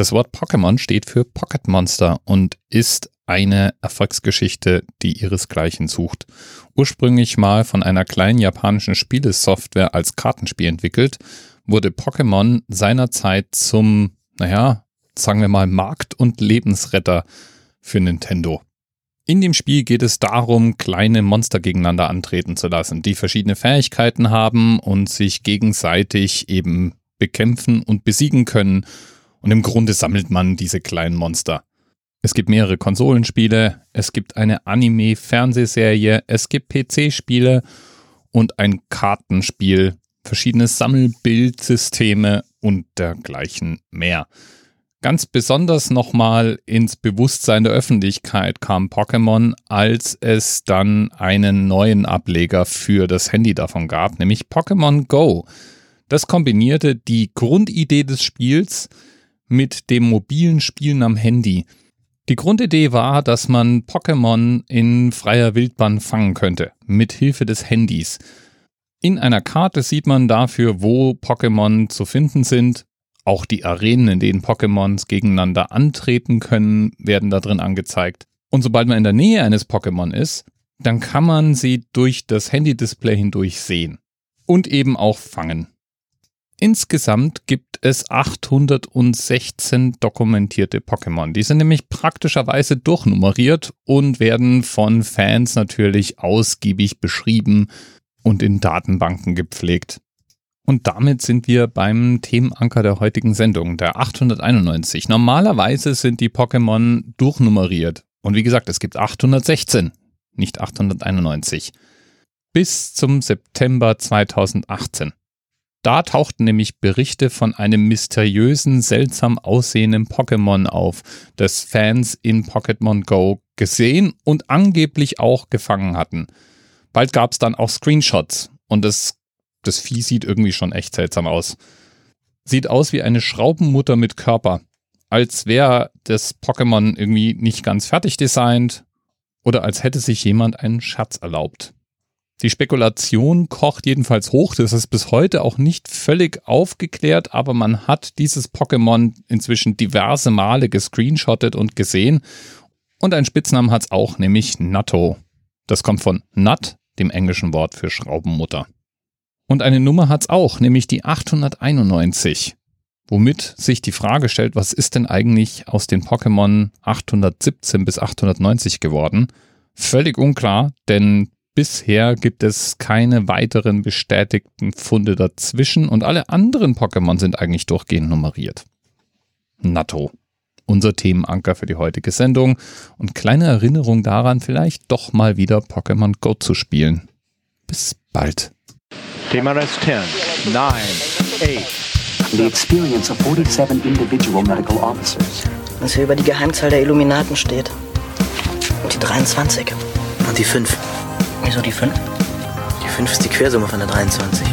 Das Wort Pokémon steht für Pocket Monster und ist eine Erfolgsgeschichte, die ihresgleichen sucht. Ursprünglich mal von einer kleinen japanischen Spielesoftware als Kartenspiel entwickelt, wurde Pokémon seinerzeit zum, naja, sagen wir mal, Markt- und Lebensretter für Nintendo. In dem Spiel geht es darum, kleine Monster gegeneinander antreten zu lassen, die verschiedene Fähigkeiten haben und sich gegenseitig eben bekämpfen und besiegen können. Und im Grunde sammelt man diese kleinen Monster. Es gibt mehrere Konsolenspiele, es gibt eine Anime-Fernsehserie, es gibt PC-Spiele und ein Kartenspiel, verschiedene Sammelbildsysteme und dergleichen mehr. Ganz besonders nochmal ins Bewusstsein der Öffentlichkeit kam Pokémon, als es dann einen neuen Ableger für das Handy davon gab, nämlich Pokémon Go. Das kombinierte die Grundidee des Spiels mit dem mobilen Spielen am Handy. Die Grundidee war, dass man Pokémon in freier Wildbahn fangen könnte, mit Hilfe des Handys. In einer Karte sieht man dafür, wo Pokémon zu finden sind auch die Arenen, in denen Pokémons gegeneinander antreten können, werden da drin angezeigt. Und sobald man in der Nähe eines Pokémon ist, dann kann man sie durch das Handy-Display hindurch sehen. Und eben auch fangen. Insgesamt gibt es 816 dokumentierte Pokémon. Die sind nämlich praktischerweise durchnummeriert und werden von Fans natürlich ausgiebig beschrieben und in Datenbanken gepflegt. Und damit sind wir beim Themenanker der heutigen Sendung, der 891. Normalerweise sind die Pokémon durchnummeriert. Und wie gesagt, es gibt 816, nicht 891. Bis zum September 2018. Da tauchten nämlich Berichte von einem mysteriösen, seltsam aussehenden Pokémon auf, das Fans in Pokémon Go gesehen und angeblich auch gefangen hatten. Bald gab es dann auch Screenshots und es das Vieh sieht irgendwie schon echt seltsam aus. Sieht aus wie eine Schraubenmutter mit Körper. Als wäre das Pokémon irgendwie nicht ganz fertig designt oder als hätte sich jemand einen Schatz erlaubt. Die Spekulation kocht jedenfalls hoch, das ist bis heute auch nicht völlig aufgeklärt, aber man hat dieses Pokémon inzwischen diverse Male gescreenshottet und gesehen. Und einen Spitznamen hat es auch, nämlich Natto. Das kommt von Nut, dem englischen Wort für Schraubenmutter. Und eine Nummer hat's auch, nämlich die 891. Womit sich die Frage stellt, was ist denn eigentlich aus den Pokémon 817 bis 890 geworden? Völlig unklar, denn bisher gibt es keine weiteren bestätigten Funde dazwischen und alle anderen Pokémon sind eigentlich durchgehend nummeriert. Natto. Unser Themenanker für die heutige Sendung und kleine Erinnerung daran, vielleicht doch mal wieder Pokémon Go zu spielen. Bis bald. TMRS 10, 9, 8. The experience of 47 individual medical officers. Was hier über die Geheimzahl der Illuminaten steht. Und die 23. Und die 5. Wieso die 5? Die 5 ist die Quersumme von der 23.